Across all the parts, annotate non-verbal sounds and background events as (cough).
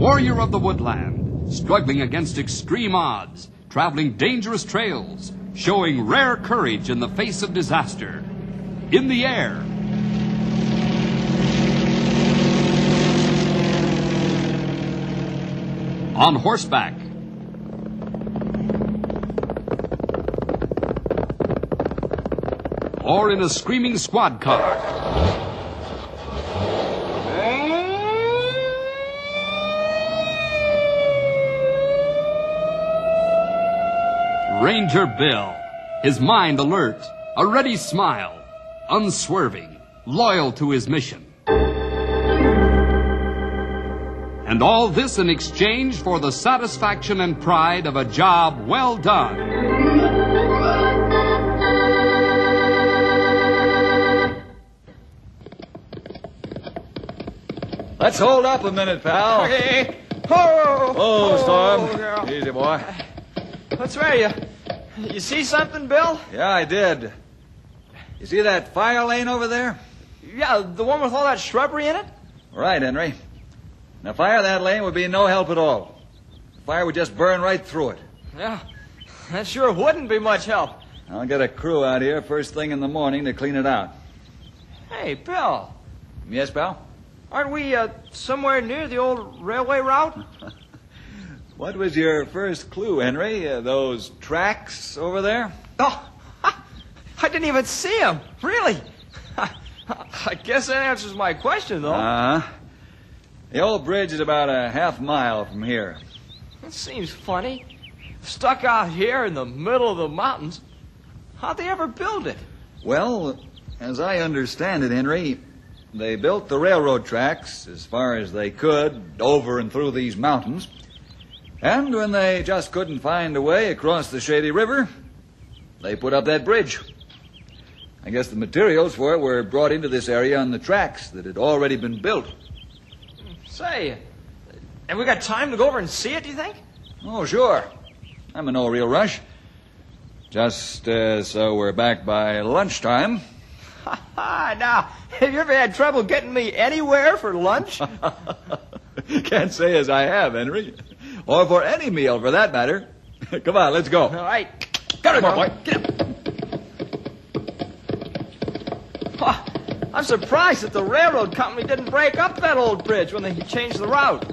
Warrior of the woodland, struggling against extreme odds, traveling dangerous trails, showing rare courage in the face of disaster. In the air. On horseback. Or in a screaming squad car. Ranger Bill, his mind alert, a ready smile, unswerving, loyal to his mission. And all this in exchange for the satisfaction and pride of a job well done. Let's hold up a minute, pal. Hey. Oh, Oh, Storm. Oh, girl. Easy, boy. What's the matter? You, you see something, Bill? Yeah, I did. You see that fire lane over there? Yeah, the one with all that shrubbery in it? Right, Henry. Now, fire that lane would be no help at all. The fire would just burn right through it. Yeah. That sure wouldn't be much help. I'll get a crew out here first thing in the morning to clean it out. Hey, Bill. Yes, pal? Aren't we uh, somewhere near the old railway route? (laughs) What was your first clue, Henry? Uh, those tracks over there? Oh, I didn't even see them. Really? I guess that answers my question, though. Uh huh. The old bridge is about a half mile from here. It seems funny. Stuck out here in the middle of the mountains. How'd they ever build it? Well, as I understand it, Henry, they built the railroad tracks as far as they could over and through these mountains. And when they just couldn't find a way across the Shady River, they put up that bridge. I guess the materials for it were brought into this area on the tracks that had already been built. Say, have we got time to go over and see it, do you think? Oh, sure. I'm in no real rush. Just uh, so we're back by lunchtime. Ah, now, have you ever had trouble getting me anywhere for lunch? (laughs) Can't say as I have, Henry. Or for any meal, for that matter. (laughs) Come on, let's go. All right. Got it, Come boy. Get up. Ah, I'm surprised that the railroad company didn't break up that old bridge when they changed the route.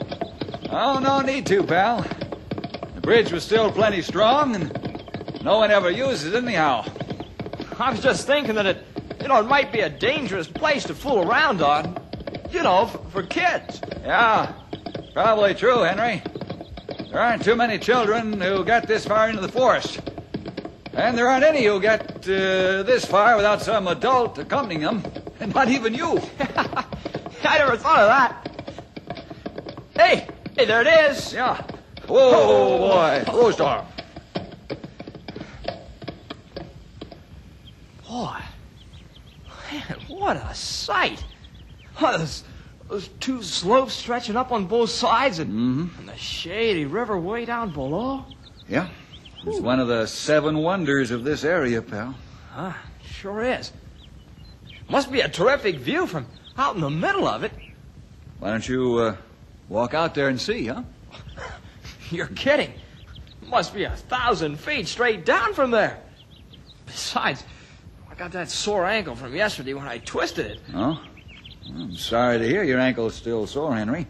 Oh, no need to, pal. The bridge was still plenty strong, and no one ever used it anyhow. I was just thinking that it, you know, it might be a dangerous place to fool around on. You know, for, for kids. Yeah, probably true, Henry. There aren't too many children who get this far into the forest. And there aren't any who get uh, this far without some adult accompanying them. (laughs) And not even you. (laughs) I never thought of that. Hey, hey, there it is. Yeah. Whoa, boy. Whoa, Storm. Boy, man, what a sight! Oh, those, those two slopes stretching up on both sides, and, and the shady river way down below. Yeah. It's one of the seven wonders of this area, pal. Huh, sure is. Must be a terrific view from out in the middle of it. Why don't you uh, walk out there and see, huh? (laughs) You're kidding. Must be a thousand feet straight down from there. Besides, I got that sore ankle from yesterday when I twisted it. Oh? I'm sorry to hear your ankle's still sore, Henry.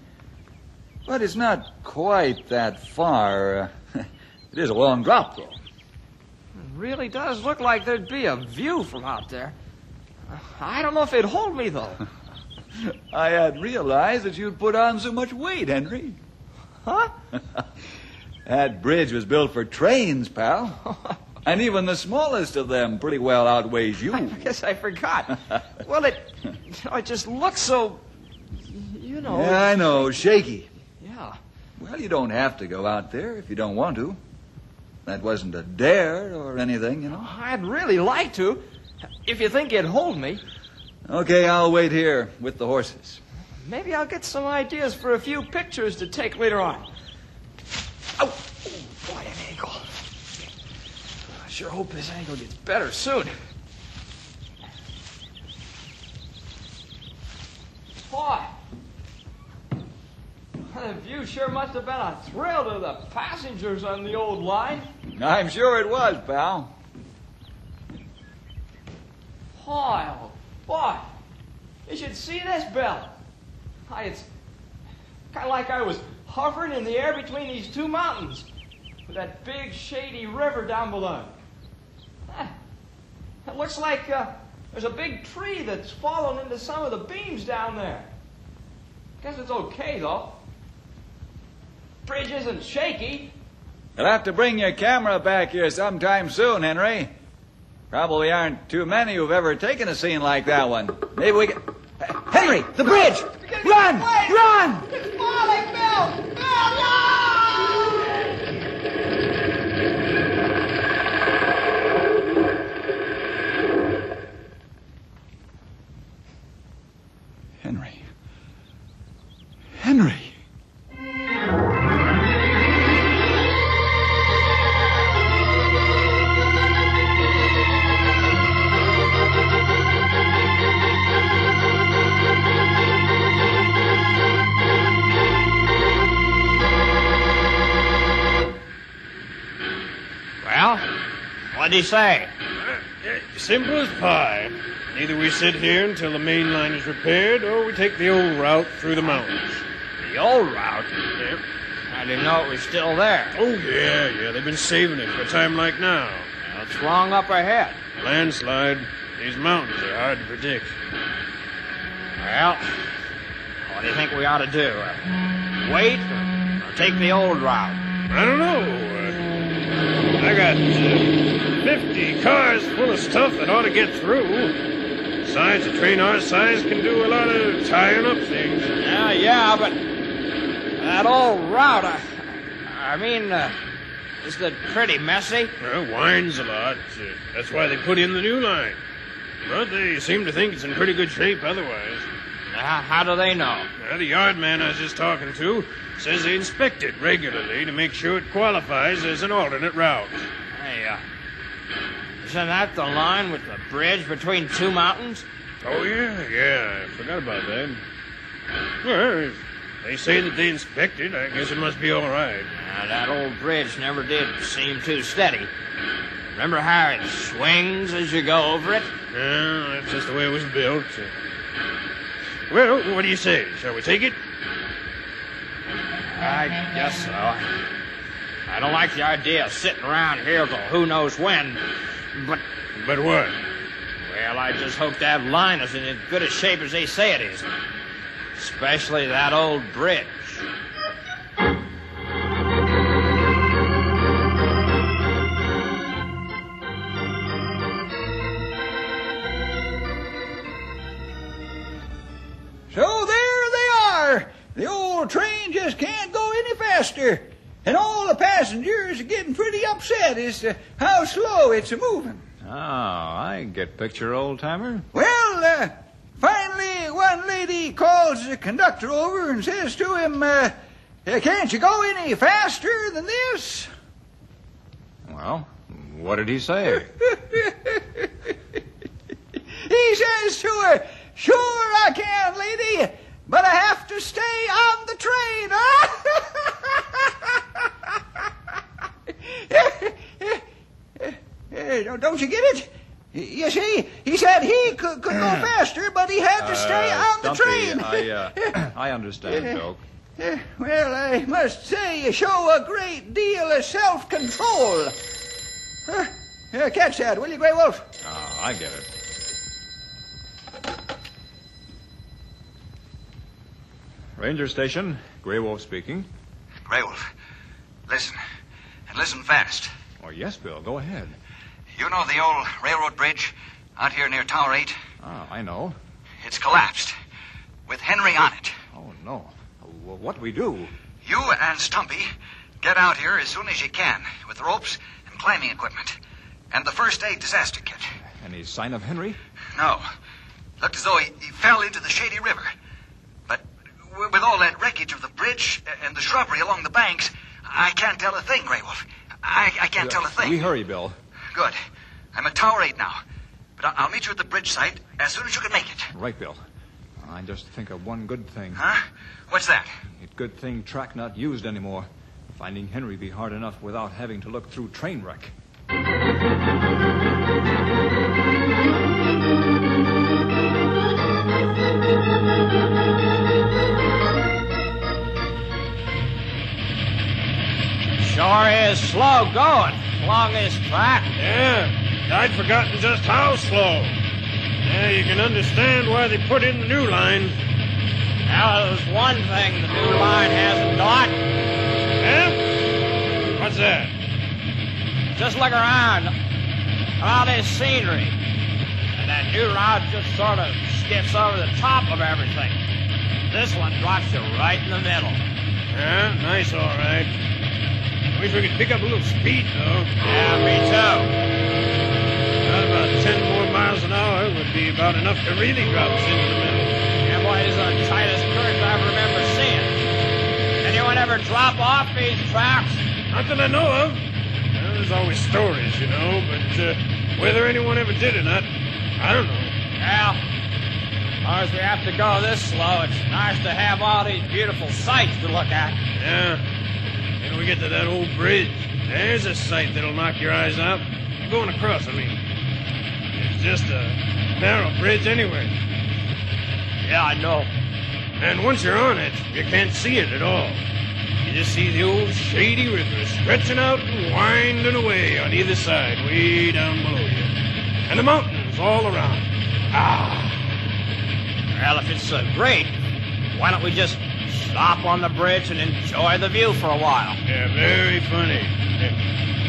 But it's not quite that far. Uh, (laughs) it is a long drop, though. It really does look like there'd be a view from out there. I don't know if it'd hold me, though. (laughs) I had realized that you'd put on so much weight, Henry. Huh? (laughs) That bridge was built for trains, pal. And even the smallest of them pretty well outweighs you. I guess I forgot. (laughs) well, it, know, it just looks so, you know. Yeah, I know. Shaky. Yeah. Well, you don't have to go out there if you don't want to. That wasn't a dare or anything, you know. I'd really like to, if you think it'd hold me. Okay, I'll wait here with the horses. Maybe I'll get some ideas for a few pictures to take later on. Oh, oh boy, an ankle. I sure hope this ankle gets better soon. Boy. The view sure must have been a thrill to the passengers on the old line. I'm sure it was, pal. Boy, oh boy. You should see this, Bill. Why, it's kind of like I was hovering in the air between these two mountains with that big shady river down below. It looks like uh, there's a big tree that's fallen into some of the beams down there. Guess it's okay, though. Bridge isn't shaky. You'll have to bring your camera back here sometime soon, Henry. Probably aren't too many who've ever taken a scene like that one. Maybe we can. Henry, the bridge! Run! Run! It's falling, Bill! What'd he say? Simple as pie. Either we sit here until the main line is repaired, or we take the old route through the mountains. The old route? Yep. I didn't know it was still there. Oh, yeah, yeah. They've been saving it for a time like now. What's wrong up ahead? Landslide. These mountains are hard to predict. Well, what do you think we ought to do? Uh, wait or, or take the old route? I don't know. Uh, I got uh, 50 cars full of stuff that ought to get through. Besides, a train our size can do a lot of tying up things. Yeah, yeah, but that old route, I, I mean, uh, isn't it pretty messy? Well, winds a lot. Uh, that's why they put in the new line. But they seem to think it's in pretty good shape otherwise. How, how do they know? The yard man I was just talking to says they inspect it regularly to make sure it qualifies as an alternate route. Hey, uh, isn't that the line with the bridge between two mountains? Oh, yeah, yeah. I forgot about that. Well, if they say that they inspect it, I guess it must be all right. Uh, that old bridge never did seem too steady. Remember how it swings as you go over it? Yeah, that's just the way it was built. Well, what do you say? Shall we take it? I guess so. I don't like the idea of sitting around here till who knows when, but, But what? well, I just hope that line is in as good a shape as they say it is. Especially that old bridge. Upset as to how slow it's moving. Oh, I get picture, old timer. Well, uh, finally, one lady calls the conductor over and says to him, uh, "Uh, Can't you go any faster than this? Well, what did he say? (laughs) he says to her, Sure I can, lady, but I have to stay on the train. (laughs) Eh, don't- Don't you get it? You see, he said he could, could go faster, but he had to stay Uh, on the Stumpy, train. I, uh, (laughs) I understand, Doc. Well, I must say you show a great deal of self-control. Huh? Catch that, will you, Grey Wolf? Ah, I get it. Ranger Station, Grey Wolf speaking. Grey Wolf, listen, and listen fast. Oh, yes, Bill, go ahead. You know the old railroad bridge out here near Tower 8? Ah, I know. It's collapsed, with Henry on it. Oh, no. Well, what do we do? You and Stumpy get out here as soon as you can with ropes and climbing equipment and the first aid disaster kit. Any sign of Henry? No, looked as though he, he fell into the shady river. But with all that wreckage of the bridge and the shrubbery along the banks, I can't tell a thing, Grey Wolf. I, I can't tell a thing. We hurry, Bill. Good. I'm at Tower 8 now. But I- I'll meet you at the bridge site as soon as you can make it. Right, Bill. I just think of one good thing. Huh? What's that? It good thing track not used anymore. Finding Henry be hard enough without having to look through train wreck. Sure is slow going this track. Yeah, I'd forgotten just how slow. Yeah, you can understand why they put in the new line. Now, there's one thing the new line hasn't got. Yeah? What's that? Just look around. All this scenery. And that new route just sort of skips over the top of everything. This one drops you right in the middle. Yeah, nice, all right. Wish we could pick up a little speed, though. Yeah, me too. Not about ten more miles an hour would be about enough to really drop us into the middle. Yeah, boy, this is the tightest curve I've remember seeing. Anyone ever drop off these tracks? Not that I know of. Well, there's always stories, you know, but uh, whether anyone ever did or not, I don't know. Well, as we have to go this slow, it's nice to have all these beautiful sights to look at. Yeah. We get to that old bridge, there's a sight that'll knock your eyes out. Going across, I mean. It's just a narrow bridge anyway. Yeah, I know. And once you're on it, you can't see it at all. You just see the old shady river stretching out and winding away on either side, way down below you. And the mountains all around. Ah, Well, if it's so great, why don't we just stop on the bridge and enjoy the view for a while? yeah, very funny.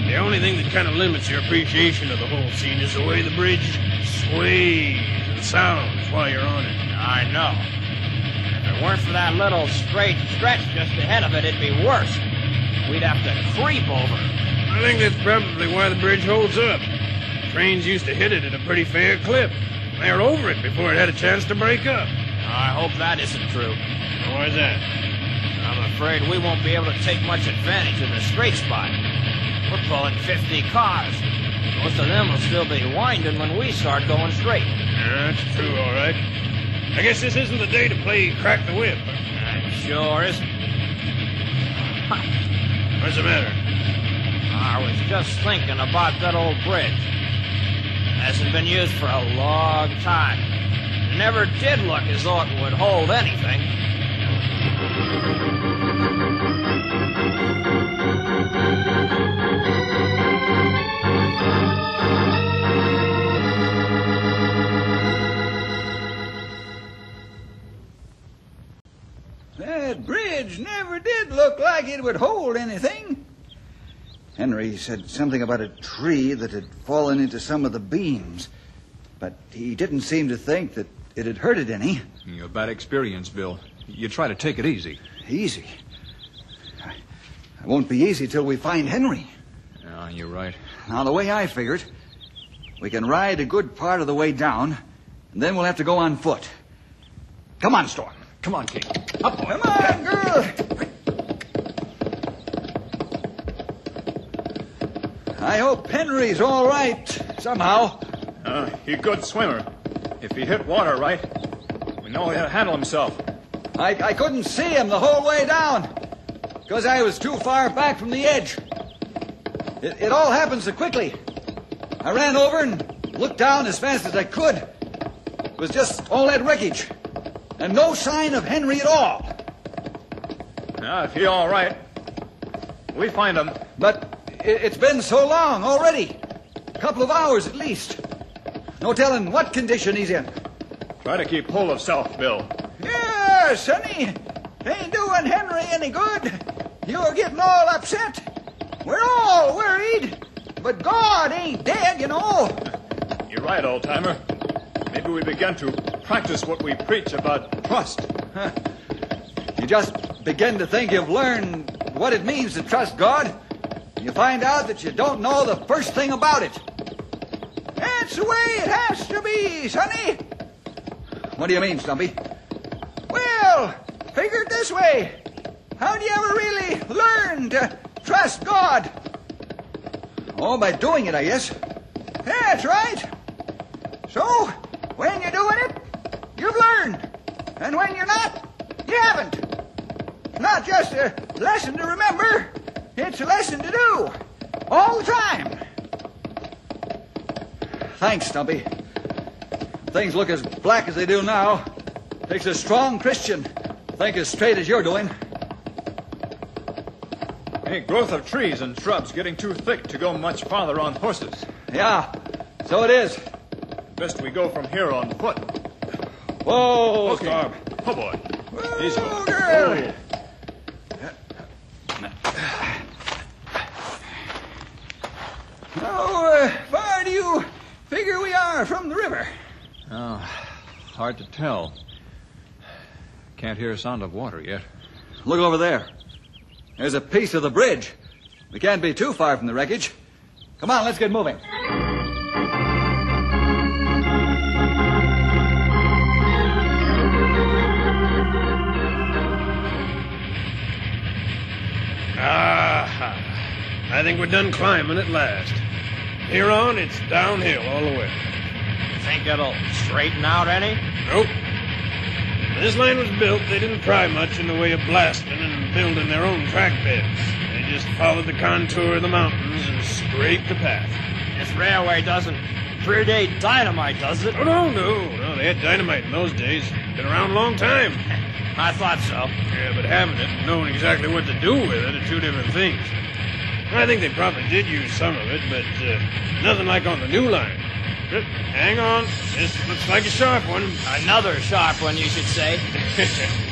The only thing that kind of limits your appreciation of the whole scene is the way the bridge sways and sounds while you're on it. I know. If it weren't for that little straight stretch just ahead of it, it'd be worse. We'd have to creep over. I think that's probably why the bridge holds up. Trains used to hit it at a pretty fair clip. They were over it before it had a chance to break up. I hope that isn't true. Why's that? I'm afraid we won't be able to take much advantage of the straight spot. We're pulling 50 cars. Most of them will still be winding when we start going straight. Yeah, that's true, all right. I guess this isn't the day to play crack the whip. That sure isn't. What's the matter? I was just thinking about that old bridge. Hasn't been used for a long time. Never did look as though it would hold anything. That bridge never did look like it would hold anything. Henry said something about a tree that had fallen into some of the beams, but he didn't seem to think that it had hurt it any. You a bad experience, Bill. You try to take it easy. Easy. I- It won't be easy till we find Henry. Yeah, you're right. Now, the way I figured, we can ride a good part of the way down, and then we'll have to go on foot. Come on, Storm. Come on, King. Up, Come on, girl. I hope Henry's all right somehow. Uh, a good swimmer. If he hit water right, we know to handle himself. I, I couldn't see him the whole way down because I was too far back from the edge. It, it all happened so quickly. I ran over and looked down as fast as I could. It was just all that wreckage and no sign of Henry at all. Now, if he's all right, we find him. But it, it's been so long already. A couple of hours at least. No telling what condition he's in. Try to keep hold of self, Bill. Yeah, Sonny. Ain't doing Henry any good. You're getting all upset. We're all worried. But God ain't dead, you know. (laughs) You're right, old timer. Maybe we begin to practice what we preach about trust. Huh. (laughs) You just begin to think you've learned what it means to trust God. You find out that you don't know the first thing about it. That's the way it has to be, Sonny. What do you mean, Stumpy? Well, figure it this way. How do you ever really learn to trust God? Oh, by doing it, I guess. That's right. So, when you're doing it, you've learned. And when you're not, you haven't. Not just a lesson to remember, it's a lesson to do. All the time. Thanks, Stumpy. Things look as black as they do now. Takes a strong Christian to think as straight as you're doing. Hey, growth of trees and shrubs getting too thick to go much farther on horses. Yeah, so it is. Best we go from here on foot. Whoa, Okay. Storm. Oh, boy. Easy. Whoa, girl. How uh, far do you figure we are from the river? Oh, hard to tell. Can't hear a sound of water yet. Look over there. There's a piece of the bridge. We can't be too far from the wreckage. Come on, let's get moving. Ah, I think we're done climbing at last. Here on, it's downhill all the way. Think it'll straighten out any? Nope. When this line was built, they didn't try much in the way of blasting and building their own track beds. They just followed the contour of the mountains and scraped the path. This railway doesn't predate dynamite, does it? Oh, no, no, no. They had dynamite in those days. Been around a long time. (laughs) I thought so. Yeah, but having it and knowing exactly what to do with it are two different things. I think they probably did use some of it, but uh, nothing like on the new line. Hang on. This looks like a sharp one. Another sharp one, you should say. (laughs)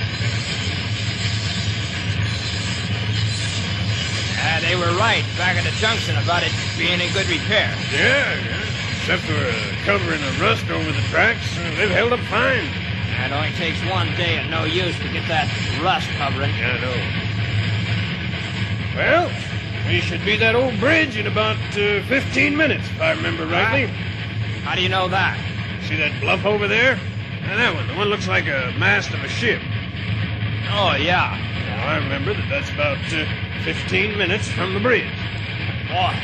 Ah, they were right back at the junction about it being in good repair. Yeah, yeah. Except for uh, covering the rust over the tracks, uh, they've held up fine. It only takes one day and no use to get that rust covering. Yeah, I know. Well, we should be that old bridge in about uh, 15 minutes, if I remember rightly. How do you know that? See that bluff over there? Now, that one. The one looks like a mast of a ship. Oh, yeah. Well, I remember that that's about uh, 15 minutes from the bridge. Boy,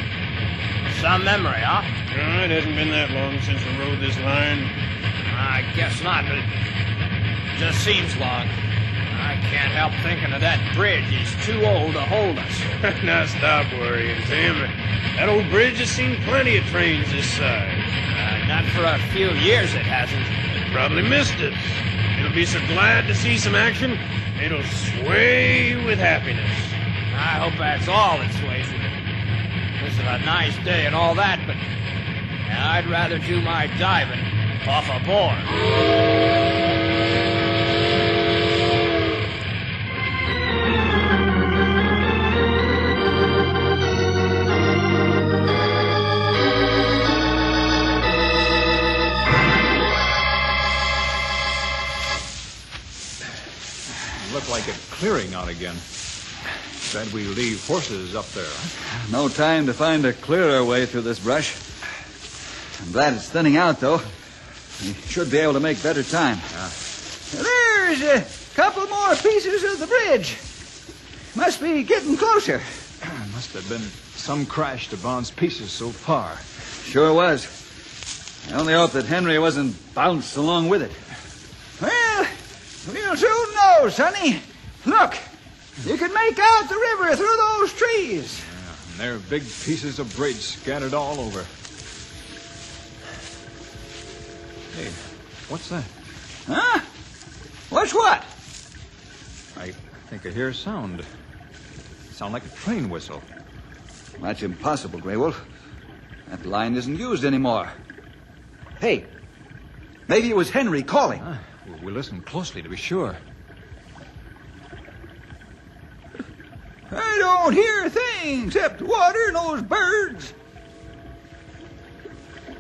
some memory, huh? Uh, it hasn't been that long since we rode this line. I guess not, but it just seems long. I can't help thinking of that bridge. It's too old to hold us. (laughs) now stop worrying, Tim. That old bridge has seen plenty of trains this side. Uh, not for a few years it hasn't. It probably missed us. It'll be so glad to see some action, it'll sway with happiness. I hope that's all it sways with. This is a nice day and all that, but I'd rather do my diving off a board. Like it's clearing out again. Said we leave horses up there. No time to find a clearer way through this brush. I'm glad it's thinning out, though. We should be able to make better time. There's a couple more pieces of the bridge. Must be getting closer. (clears throat) Must have been some crash to bounce pieces so far. Sure was. I only hope that Henry wasn't bounced along with it. Well, soon know, Sonny. Look, you can make out the river through those trees. And there are big pieces of bridge scattered all over. Hey, what's that? Huh? What's what? I think I hear a sound. Sound like a train whistle. That's impossible, Grey Wolf. That line isn't used anymore. Hey, maybe it was Henry calling. Ah, we'll- we'll listen closely to be sure. I don't hear a thing except water and those birds.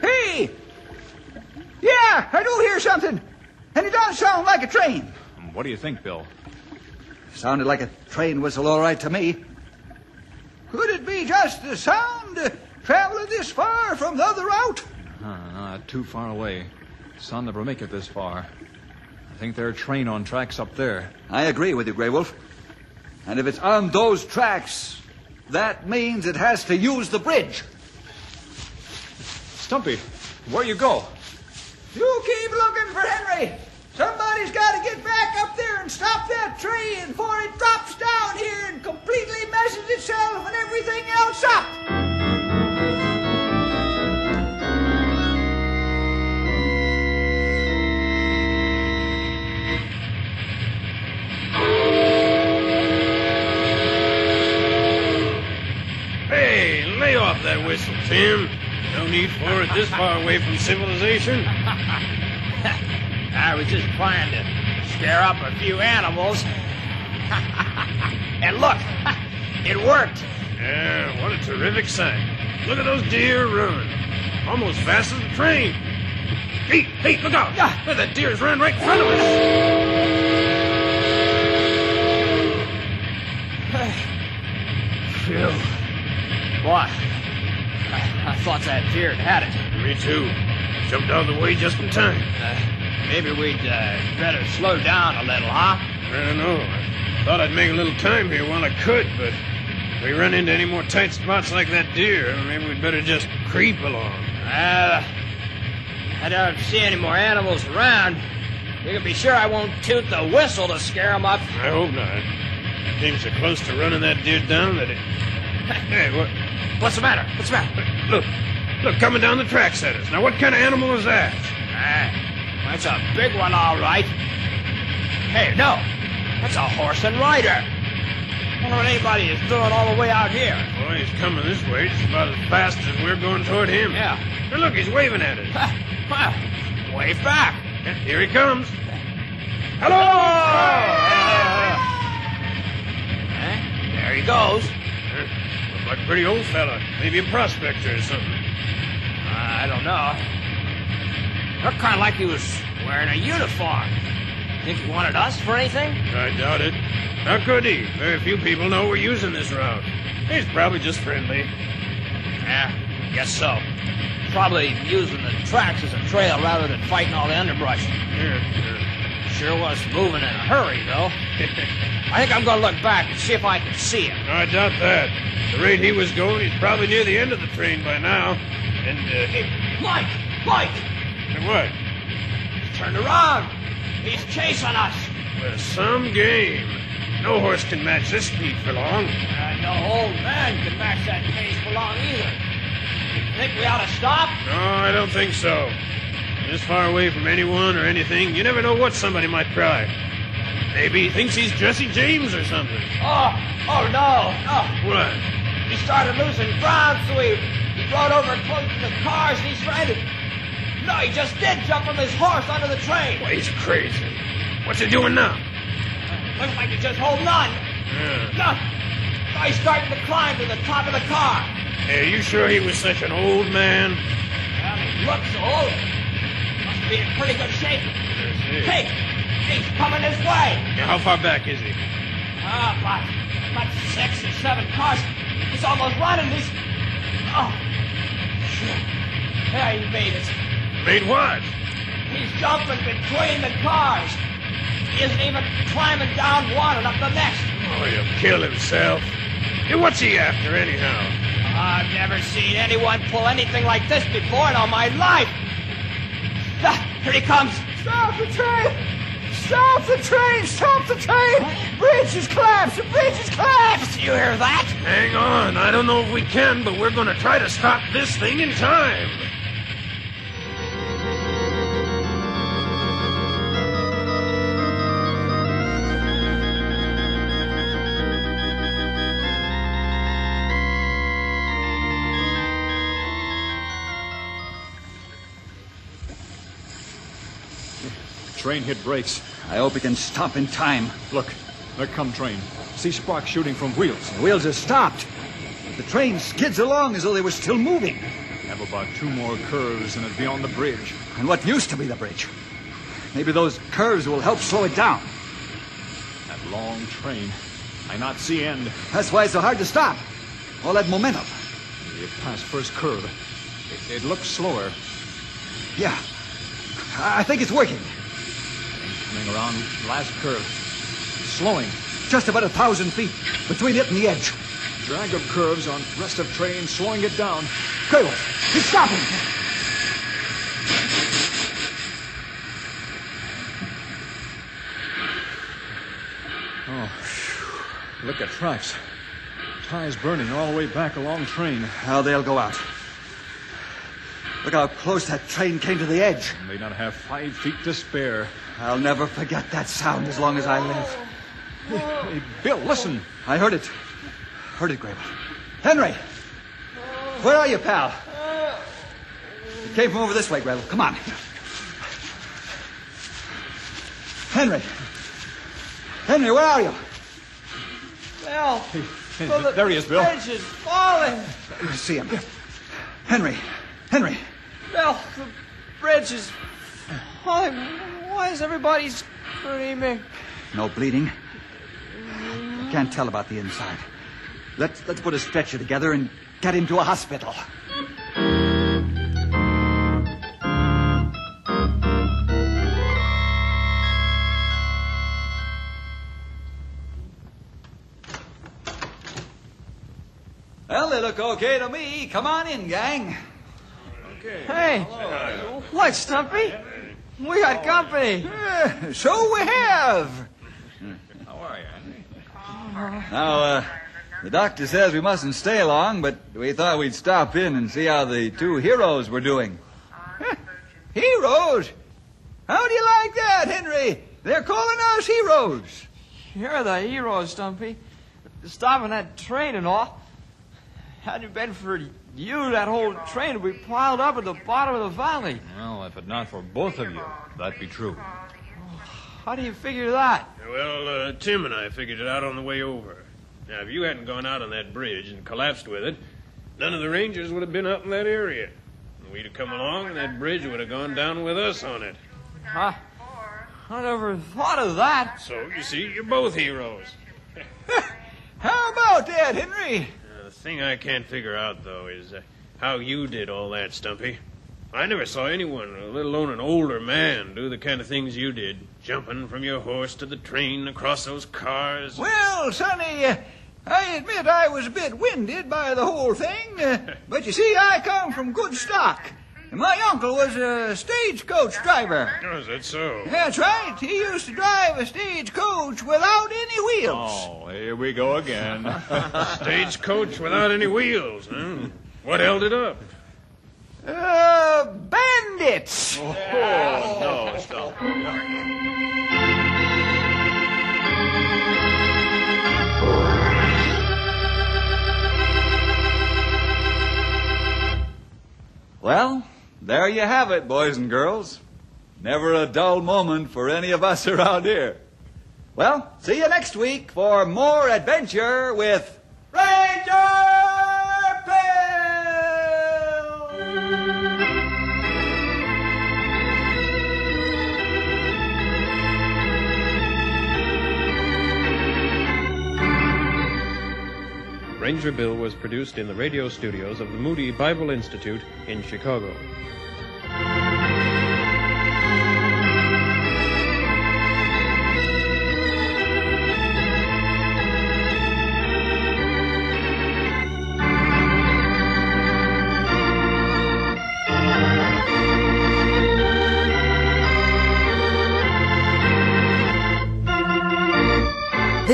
Hey! Yeah, I do hear something. And it does sound like a train. What do you think, Bill? Sounded like a train whistle, all right to me. Could it be just the sound uh, traveling this far from the other route? Uh, not too far away. Sound never make it this far. I think there's a train on tracks up there. I agree with you, Grey Wolf. And if it's on those tracks, that means it has to use the bridge. Stumpy, where you go? You keep looking for Henry. Somebody's got to get back up there and stop that train before it drops down here and completely messes itself and everything else up. Tim. No need for it this far away from civilization. (laughs) I was just trying to scare up a few animals. (laughs) and look, (laughs) it worked. Yeah, what a terrific sight. Look at those deer run. Almost fast as the train. Hey, hey, look out! Look, that deer's running right in front of us. (sighs) Phew. Boy, I thought that deer had it. Me too. Jumped out of the way just in time. Uh, maybe we'd uh, better slow down a little, huh? I don't know. I thought I'd make a little time here while I could, but if we run into any more tight spots like that deer, maybe we'd better just creep along. Uh, I don't see any more animals around. You can be sure I won't toot the whistle to scare them up. I hope not. Came so close to running that deer down that it. (laughs) Hey, what? What's the matter? What's the matter? Look, look, coming down the tracks at us. Now, what kind of animal is that? Ah, that's a big one, all right. Hey, no, that's a horse and rider. Wonder what anybody is doing all the way out here. Boy, he's coming this way just about as fast as we're going toward him. Yeah. Hey, look, he's waving at us. (laughs) Well, wave back. Yeah, Here he comes. Hello! Eh, There he goes. Look like a pretty old fella. Maybe a prospector or something. Uh, I don't know. Looked kind of like he was wearing a uniform. Think he wanted us for anything? I doubt it. How could he? Very few people know we're using this route. He's probably just friendly. Yeah, guess so. Probably using the tracks as a trail rather than fighting all the underbrush. Yeah, yeah. Sure was moving in a hurry, though. (laughs) I think I'm gonna look back and see if I can see him. I doubt that. The rate he was going, he's probably near the end of the train by now. And, uh, Hey, Mike! Mike! and what? He's turned around! He's chasing us! Well, some game. No horse can match this speed for long. And no old man can match that pace for long either. You Think we ought to stop? No, I don't think so. This far away from anyone or anything, you never know what somebody might try. Maybe he thinks he's Jesse James or something. Oh, oh no, no. What? He started losing ground, so he, he rode over close to the cars and he's trying to. No, he just did jump from his horse onto the train. Why, he's crazy. What's he doing now? Looks like he's just holding on. Yeah. No, no, he's starting to climb to the top of the car. Hey, you sure he was such an old man? Well, he looks old. Be in pretty good shape. Hey, he's coming this way. How far back is he? Ah, about, about six or seven cars. He's almost running. He's. Oh. Shit. Yeah, he made it. Made what? He's jumping between the cars. He isn't even climbing down one and up the next. Oh, he'll kill himself. Hey, what's he after, anyhow? I've never seen anyone pull anything like this before in all my life. Ah, here he comes. Stop the train! Stop the train! Stop the train! Bridge is collapsed! The bridge is collapsed! You hear that? Hang on. I don't know if we can, but we're going to try to stop this thing in time. Train hit brakes. I hope he can stop in time. Look, there come train. See sparks shooting from wheels. The wheels are stopped. The train skids along as though they were still moving. Have about two more curves and it'll be on the bridge. And what used to be the bridge. Maybe those curves will help slow it down. That long train. I not see end. That's why it's so hard to stop. All that momentum. It passed first curve. It, it looks slower. Yeah. I think it's working. Coming around last curve. Slowing. Just about a thousand feet between it and the edge. Drag of curves on rest of train, slowing it down. Go. He's stopping. Oh, look at tracks. Tires burning all the way back along train. How they'll go out. Look how close that train came to the edge. May not have five feet to spare. I'll never forget that sound as long as I live. Hey, Bill, listen. I heard it. Heard it, Grey Wolf. Henry! Where are you, pal? It came from over this way, Grey Wolf. Come on. Henry! Henry, where are you? Bill, Hey, Bill, the there he is, Bill. bridge is falling. I see him. Henry! Henry! Bill, the bridge is falling. Why is everybody screaming? No bleeding. I can't tell about the inside. Let's, let's put a stretcher together and get him to a hospital. Well, they look okay to me. Come on in, gang. Okay. Hey, what, Stumpy? We got company. Eh, so we have. How are you, Henry? Now, uh, the doctor says we mustn't stay long, but we thought we'd stop in and see how the two heroes were doing. (laughs) heroes? How do you like that, Henry? They're calling us heroes. You're the hero, Stumpy. Stopping that train and all. Hadn't it been for you, that whole train would be piled up at the bottom of the valley. Well, if it not for both of you, that'd be true. How do you figure that? Well, uh, Tim and I figured it out on the way over. Now, if you hadn't gone out on that bridge and collapsed with it, none of the Rangers would have been up in that area. We'd have come along, and that bridge would have gone down with us on it. Huh? I never thought of that. So, you see, you're both heroes. (laughs) How about that, Henry? The thing I can't figure out, though, is uh, how you did all that, Stumpy. I never saw anyone, let alone an older man, do the kind of things you did. Jumping from your horse to the train, across those cars. Well, Sonny, uh, I admit I was a bit winded by the whole thing, uh, (laughs) but you see, I come from good stock. My uncle was a stagecoach driver. Is that so? That's right. He used to drive a stagecoach without any wheels. Oh, here we go again. (laughs) Stagecoach without any wheels, huh? What held it up? Uh, bandits. oh, no, stop. Well, there you have it, boys and girls. Never a dull moment for any of us (laughs) around here. Well, see you next week for more adventure with Ranger Ranger Bill was produced in the radio studios of the Moody Bible Institute in Chicago.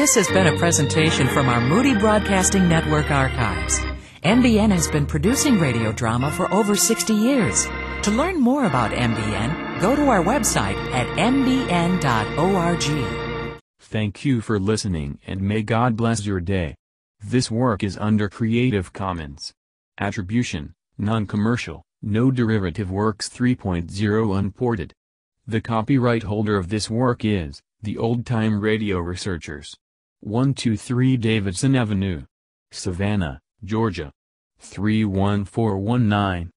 This has been a presentation from our Moody Broadcasting Network archives. MBN has been producing radio drama for over 60 years. To learn more about MBN, go to our website at mbn.org. Thank you for listening and may God bless your day. This work is under Creative Commons. Attribution, non-commercial, no derivative works 3.0 unported. The copyright holder of this work is, the Old Time Radio Researchers. 123 Davidson Avenue. Savannah, Georgia. 31419.